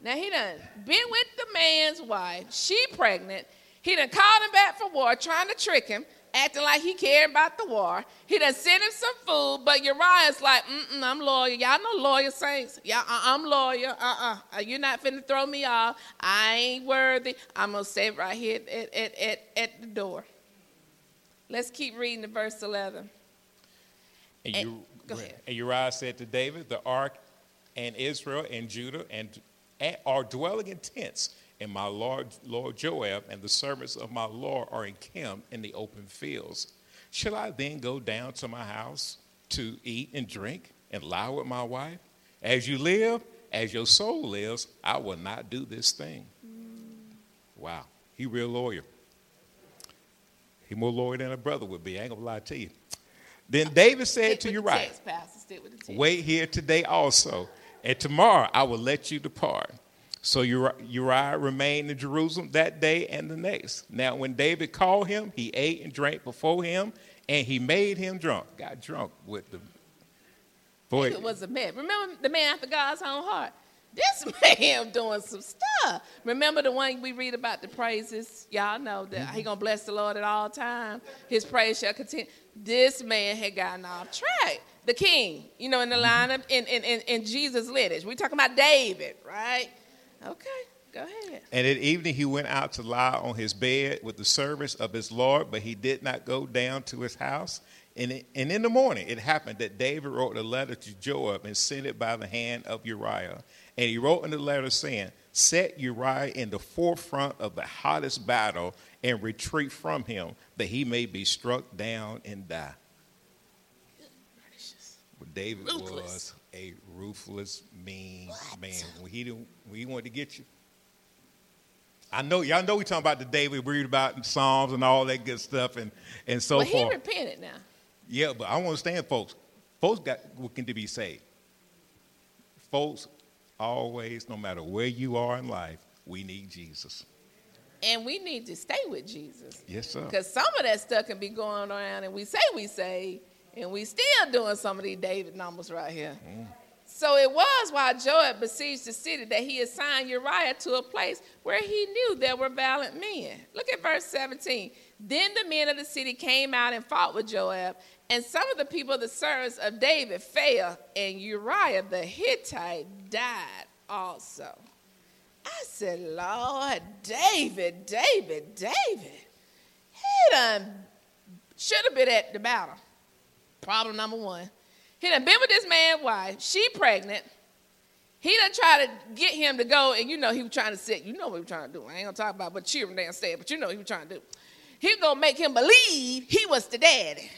Now he done been with the man's wife, she pregnant. He done called him back for war, trying to trick him acting like he cared about the war. He done sent him some food, but Uriah's like, mm I'm loyal. Y'all know lawyer saints. Yeah, I'm loyal. Uh-uh. You're not finna throw me off. I ain't worthy. I'm gonna stay right here at, at, at, at the door. Let's keep reading the verse 11. And, and, you, go ahead. and Uriah said to David, the ark and Israel and Judah and are dwelling in tents and my Lord, Lord Joab and the servants of my Lord are encamped in the open fields. Shall I then go down to my house to eat and drink and lie with my wife? As you live, as your soul lives, I will not do this thing. Wow, he real lawyer. He more lawyer than a brother would be. I ain't gonna lie to you. Then David said to Uriah, Wait here today also, and tomorrow I will let you depart. So Uriah remained in Jerusalem that day and the next. Now, when David called him, he ate and drank before him, and he made him drunk. Got drunk with the boy. David was a man. Remember the man after God's own heart. This man doing some stuff. Remember the one we read about the praises? Y'all know that mm-hmm. he gonna bless the Lord at all times. His praise shall continue. This man had gotten off track. The king, you know, in the mm-hmm. lineup in, in, in, in Jesus' lineage. We talking about David, right? Okay, go ahead. And at evening he went out to lie on his bed with the servants of his Lord, but he did not go down to his house. And, it, and in the morning it happened that David wrote a letter to Joab and sent it by the hand of Uriah. And he wrote in the letter saying, Set Uriah in the forefront of the hottest battle and retreat from him, that he may be struck down and die. But David Ruthless. was a ruthless, mean what? man. When he didn't, when he wanted to get you. I know y'all know we talking about the day we read about in Psalms and all that good stuff and and so forth. But he repented now. Yeah, but I want to understand, folks. Folks got looking to be saved. Folks, always, no matter where you are in life, we need Jesus. And we need to stay with Jesus. Yes, sir. Because some of that stuff can be going around, and we say we say, and we still doing some of these David numbers right here. Mm. So it was while Joab besieged the city that he assigned Uriah to a place where he knew there were valiant men. Look at verse 17. Then the men of the city came out and fought with Joab, and some of the people, the servants of David, fell, and Uriah the Hittite died also. I said, Lord, David, David, David. He done should have been at the battle. Problem number one. He done been with this man's wife. She pregnant. He done try to get him to go, and you know he was trying to sit. You know what he was trying to do. I ain't gonna talk about but cheering downstairs, but you know he was trying to do. He gonna make him believe he was the daddy.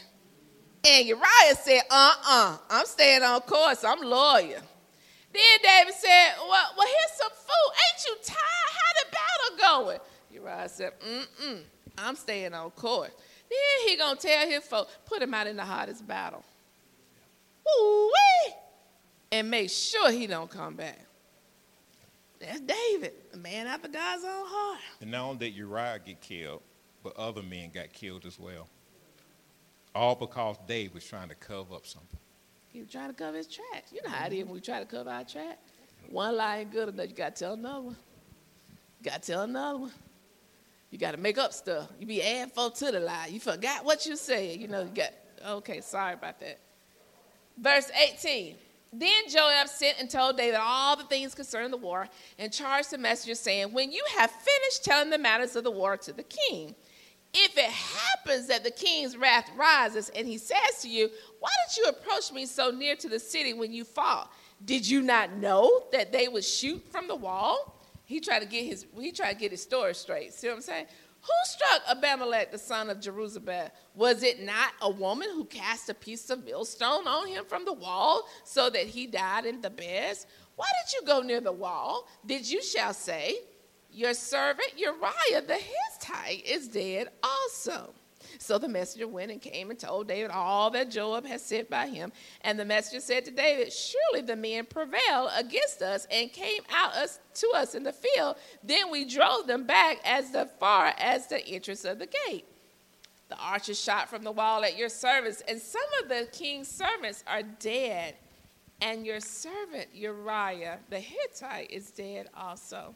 And Uriah said, uh-uh, I'm staying on course. I'm lawyer. Then David said, well, well, here's some food. Ain't you tired? How the battle going? Uriah said, mm-mm, I'm staying on course. Then he gonna tell his folk, put him out in the hottest battle. Ooh-wee! And make sure he don't come back. That's David, a man after God's own heart. And not only did Uriah get killed, but other men got killed as well. All because David was trying to cover up something. He was trying to cover his tracks. You know how it is when we try to cover our tracks. One lie ain't good enough. You got to tell another one. You got to tell another one. You got to make up stuff. You be adding folk to the lie. You forgot what you said. You know, you got, okay, sorry about that. Verse 18. Then Joab sent and told David all the things concerning the war and charged the messenger, saying, When you have finished telling the matters of the war to the king, If it happens that the king's wrath rises and he says to you, Why did you approach me so near to the city when you fought? Did you not know that they would shoot from the wall? He tried to get his he tried to get his story straight. See what I'm saying? Who struck Abimelech, the son of Jerubbaal? Was it not a woman who cast a piece of millstone on him from the wall so that he died in the beds? Why did you go near the wall? Did you shall say, Your servant Uriah the Hittite is dead also? So the messenger went and came and told David all that Joab had said by him. And the messenger said to David, Surely the men prevailed against us and came out us, to us in the field. Then we drove them back as far as the entrance of the gate. The archers shot from the wall at your service, and some of the king's servants are dead. And your servant Uriah the Hittite is dead also.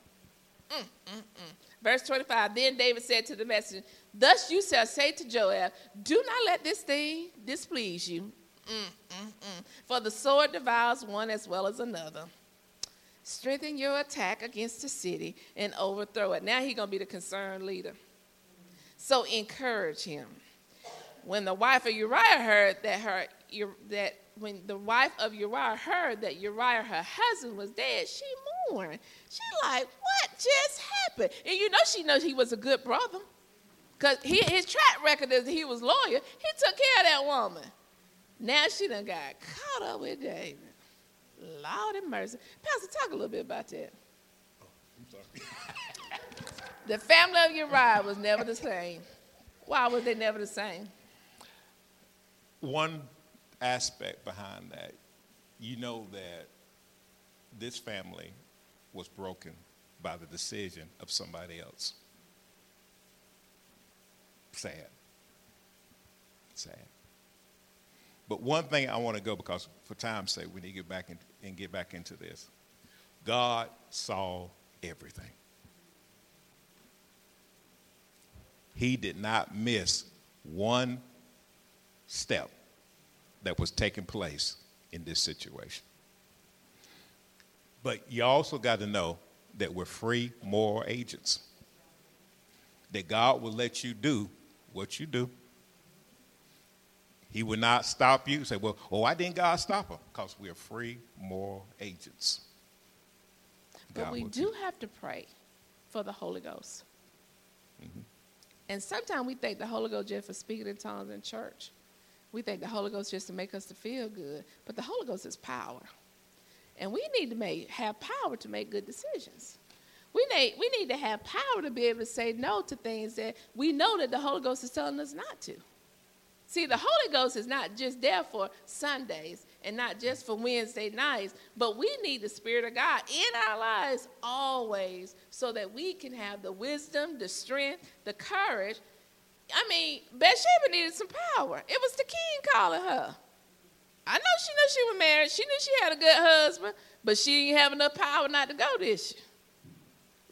Verse 25 Then David said to the messenger, Thus you shall say to Joab, Do not let this thing displease you. For the sword devours one as well as another. Strengthen your attack against the city and overthrow it. Now he's going to be the concerned leader. So encourage him. When the wife of Uriah heard that her that when the wife of Uriah heard that Uriah, her husband, was dead, she mourned. She like, what just happened? And you know she knows he was a good brother. Because his track record is he was loyal. He took care of that woman. Now she done got caught up with David. Lord have mercy. Pastor, talk a little bit about that. Oh, I'm sorry. the family of Uriah was never the same. Why was they never the same? One aspect behind that, you know that this family was broken by the decision of somebody else. Sad. Sad. But one thing I want to go because for time's sake we need to get back in, and get back into this. God saw everything. He did not miss one step that was taking place in this situation. But you also got to know that we're free moral agents. That God will let you do what you do. He will not stop you. Say, well, oh, why didn't God stop him? Because we're free moral agents. But we do have to pray for the Holy Ghost. Mm-hmm. And sometimes we think the Holy Ghost just for speaking in tongues in church. We think the Holy Ghost just to make us to feel good. But the Holy Ghost is power. And we need to make, have power to make good decisions. We need, we need to have power to be able to say no to things that we know that the Holy Ghost is telling us not to. See, the Holy Ghost is not just there for Sundays and not just for Wednesday nights, but we need the Spirit of God in our lives always so that we can have the wisdom, the strength, the courage. I mean, Bathsheba needed some power. It was the king calling her. I know she knew she was married. She knew she had a good husband, but she didn't have enough power not to go this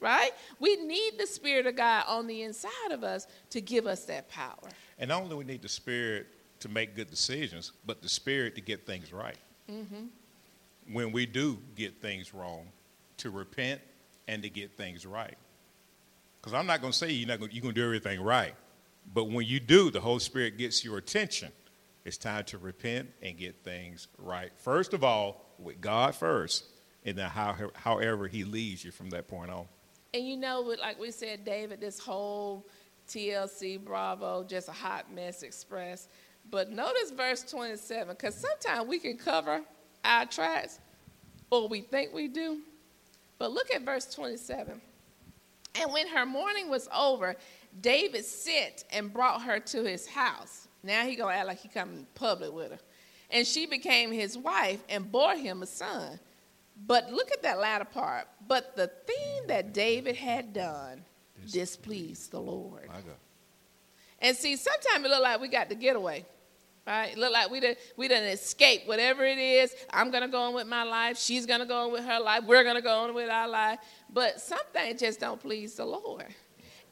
Right? We need the Spirit of God on the inside of us to give us that power. And not only we need the Spirit to make good decisions, but the Spirit to get things right. Mm-hmm. When we do get things wrong, to repent and to get things right. Because I'm not going to say you're, not you're going to do everything right. But when you do, the Holy Spirit gets your attention it's time to repent and get things right. First of all, with God first, and then how, however He leads you from that point on. And you know, like we said, David, this whole TLC Bravo, just a hot mess express. But notice verse 27, because sometimes we can cover our tracks, or we think we do. But look at verse 27. And when her mourning was over, David sent and brought her to his house. Now he gonna act like he come public with her. And she became his wife and bore him a son. But look at that latter part. But the thing that David had done displeased the Lord. And see, sometimes it look like we got the getaway. Right? It look like we done, we done escape whatever it is. I'm gonna go on with my life. She's gonna go on with her life. We're gonna go on with our life. But something just don't please the Lord.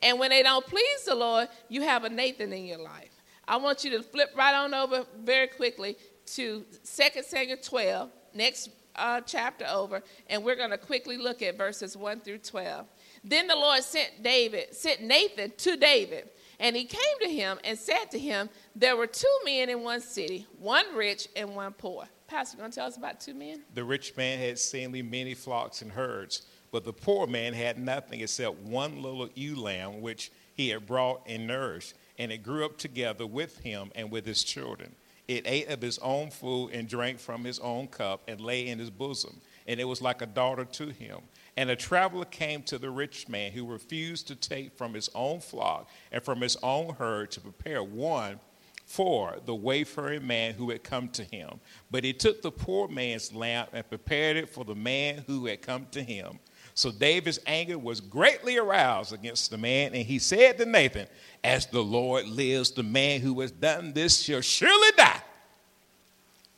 And when they don't please the Lord, you have a Nathan in your life. I want you to flip right on over very quickly to 2 Samuel 12, next uh, chapter over, and we're going to quickly look at verses 1 through 12. Then the Lord sent David, sent Nathan to David, And he came to him and said to him, There were two men in one city, one rich and one poor. Pastor, going to tell us about two men? The rich man had seemingly many flocks and herds, but the poor man had nothing except one little ewe lamb which he had brought and nourished, and it grew up together with him and with his children. It ate of his own food and drank from his own cup and lay in his bosom, and it was like a daughter to him. And a traveler came to the rich man who refused to take from his own flock and from his own herd to prepare one for the wayfaring man who had come to him. But he took the poor man's lamp and prepared it for the man who had come to him. So David's anger was greatly aroused against the man, and he said to Nathan, As the Lord lives, the man who has done this shall surely die.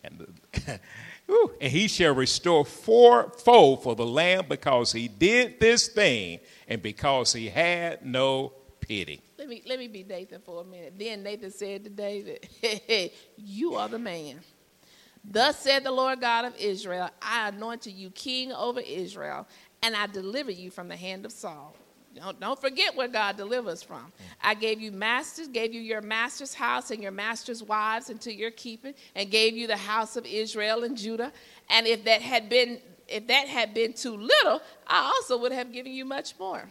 And the and he shall restore fourfold for the lamb because he did this thing and because he had no pity. Let me, let me be Nathan for a minute. Then Nathan said to David, hey, You are the man. Thus said the Lord God of Israel I anointed you king over Israel, and I delivered you from the hand of Saul. Don't, don't forget where God delivers from. Mm. I gave you masters, gave you your master's house and your master's wives into your keeping, and gave you the house of Israel and Judah. And if that had been if that had been too little, I also would have given you much more.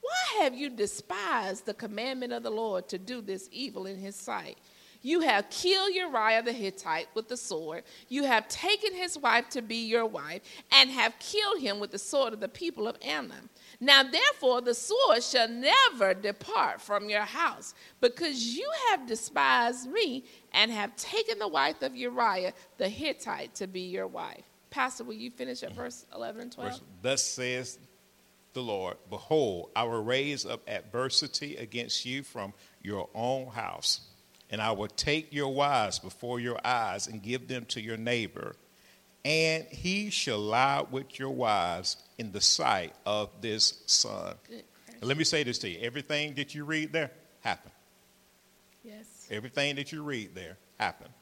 Why have you despised the commandment of the Lord to do this evil in his sight? You have killed Uriah the Hittite with the sword. You have taken his wife to be your wife, and have killed him with the sword of the people of Ammon. Now, therefore, the sword shall never depart from your house, because you have despised me and have taken the wife of Uriah the Hittite to be your wife. Pastor, will you finish at verse 11 and 12? Thus says the Lord Behold, I will raise up adversity against you from your own house, and I will take your wives before your eyes and give them to your neighbor and he shall lie with your wives in the sight of this sun. Let me say this to you everything that you read there happened. Yes. Everything that you read there happened.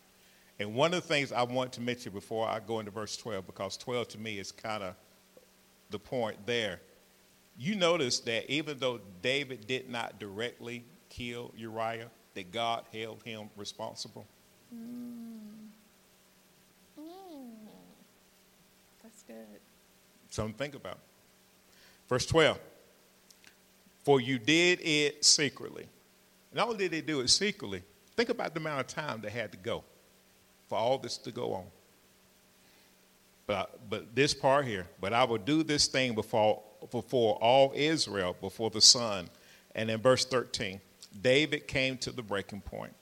And one of the things I want to mention before I go into verse 12, because 12 to me is kind of the point there. You notice that even though David did not directly kill Uriah, that God held him responsible. Mm. good. Something to think about. Verse 12 For you did it secretly. Not only did they do it secretly, think about the amount of time they had to go for all this to go on. But, but this part here, but I will do this thing before, before all Israel, before the sun. And in verse 13, David came to the breaking point.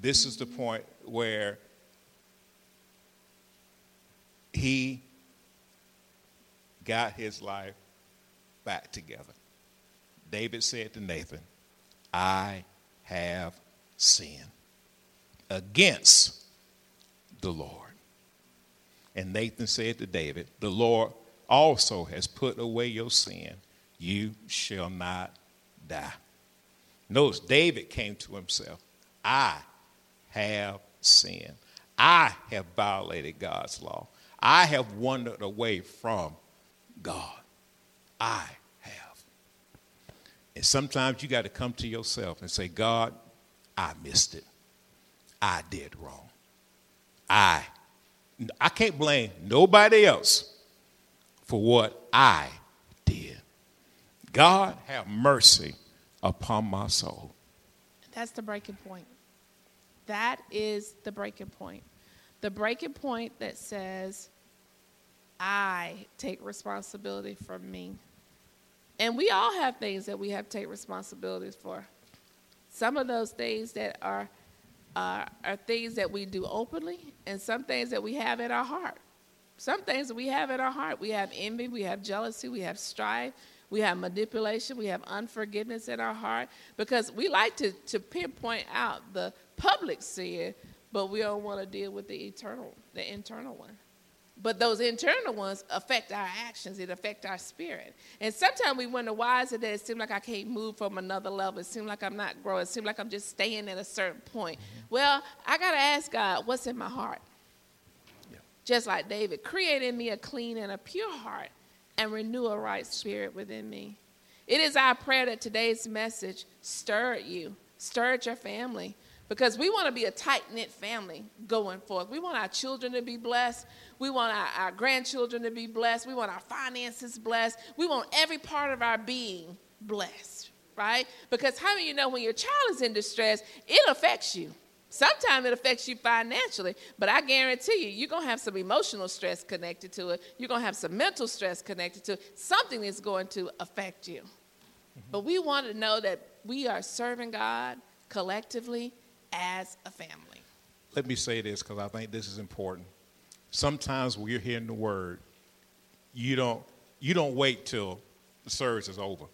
This is the point where he got his life back together. David said to Nathan, I have sinned against the Lord. And Nathan said to David, The Lord also has put away your sin. You shall not die. Notice David came to himself. I have sinned. I have violated God's law. I have wandered away from God. I have. And sometimes you got to come to yourself and say, God, I missed it. I did wrong. I I can't blame nobody else for what I did. God have mercy upon my soul. That's the breaking point. That is the breaking point. The breaking point that says, I take responsibility for me. And we all have things that we have to take responsibilities for. Some of those things that are, uh, are things that we do openly, and some things that we have in our heart. Some things that we have in our heart. We have envy, we have jealousy, we have strife, we have manipulation, we have unforgiveness in our heart. Because we like to, to pinpoint out the public sin, but we don't want to deal with the eternal, the internal one. But those internal ones affect our actions, it affect our spirit. And sometimes we wonder why is it that it seems like I can't move from another level? It seems like I'm not growing. It seems like I'm just staying at a certain point. Mm-hmm. Well, I got to ask God, what's in my heart? Yeah. Just like David, create in me a clean and a pure heart and renew a right spirit within me. It is our prayer that today's message stirred you, stirred your family, because we want to be a tight knit family going forth. We want our children to be blessed. We want our, our, grandchildren to be blessed. We want our finances blessed. We want every part of our being blessed, right? Because how do you know when your child is in distress, it affects you? Sometimes it affects you financially, but I guarantee you, you're going to have some emotional stress connected to it. You're going to have some mental stress connected to it. Something is going to affect you. Mm-hmm. But we want to know that we are serving God collectively as a family. Let me say this because I think this is important. Sometimes when you're hearing the word, you don't, you don't wait till the service is over.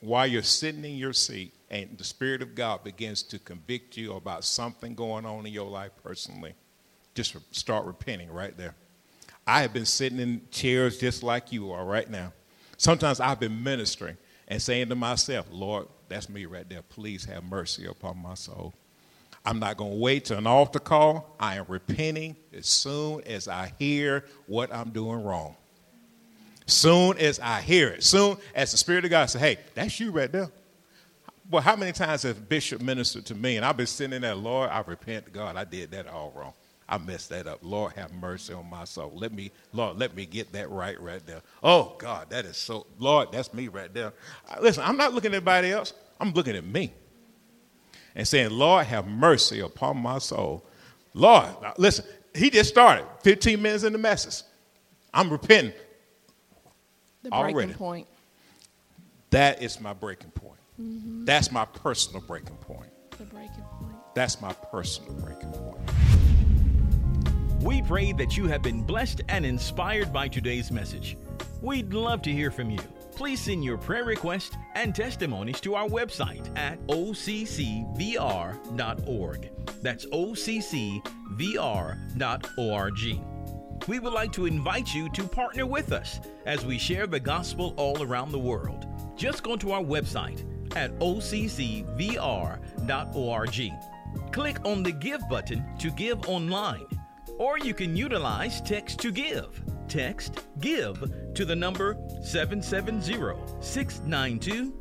While you're sitting in your seat, and the Spirit of God begins to convict you about something going on in your life personally, just start repenting right there. I have been sitting in chairs just like you are right now. Sometimes I've been ministering and saying to myself, Lord, that's me right there. Please have mercy upon my soul. I'm not going to wait till an altar call. I am repenting as soon as I hear what I'm doing wrong. Soon as I hear it, soon as the Spirit of God says, hey, that's you right there. Well, how many times has Bishop ministered to me and I've been sitting there, Lord, I repent God. I did that all wrong. I messed that up. Lord, have mercy on my soul. Let me, Lord, let me get that right right there. Oh, God, that is so, Lord, that's me right there. Listen, I'm not looking at anybody else. I'm looking at me and saying, Lord, have mercy upon my soul. Lord, listen, he just started 15 minutes in the message. I'm repenting. The breaking already. point. That is my breaking point. Mm-hmm. That's my personal breaking point. The breaking point. That's my personal breaking point. We pray that you have been blessed and inspired by today's message. We'd love to hear from you. Please send your prayer requests and testimonies to our website at occvr.org. That's occvr.org. We would like to invite you to partner with us as we share the gospel all around the world. Just go to our website at occvr.org. Click on the Give button to give online, or you can utilize Text to Give. Text GIVE to the number 770 692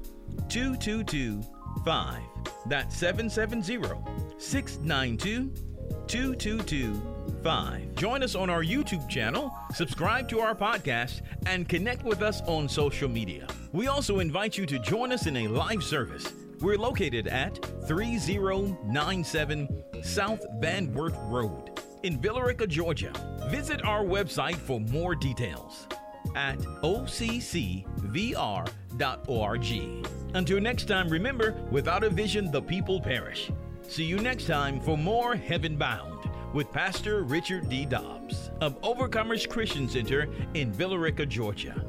2225. That's 770 692 2225. Join us on our YouTube channel, subscribe to our podcast, and connect with us on social media. We also invite you to join us in a live service. We're located at 3097 South Van Wert Road in Villa Rica, Georgia. Visit our website for more details at occvr.org. Until next time, remember without a vision, the people perish. See you next time for more Heaven Bound with Pastor Richard D. Dobbs of Overcomers Christian Center in Villa Rica, Georgia.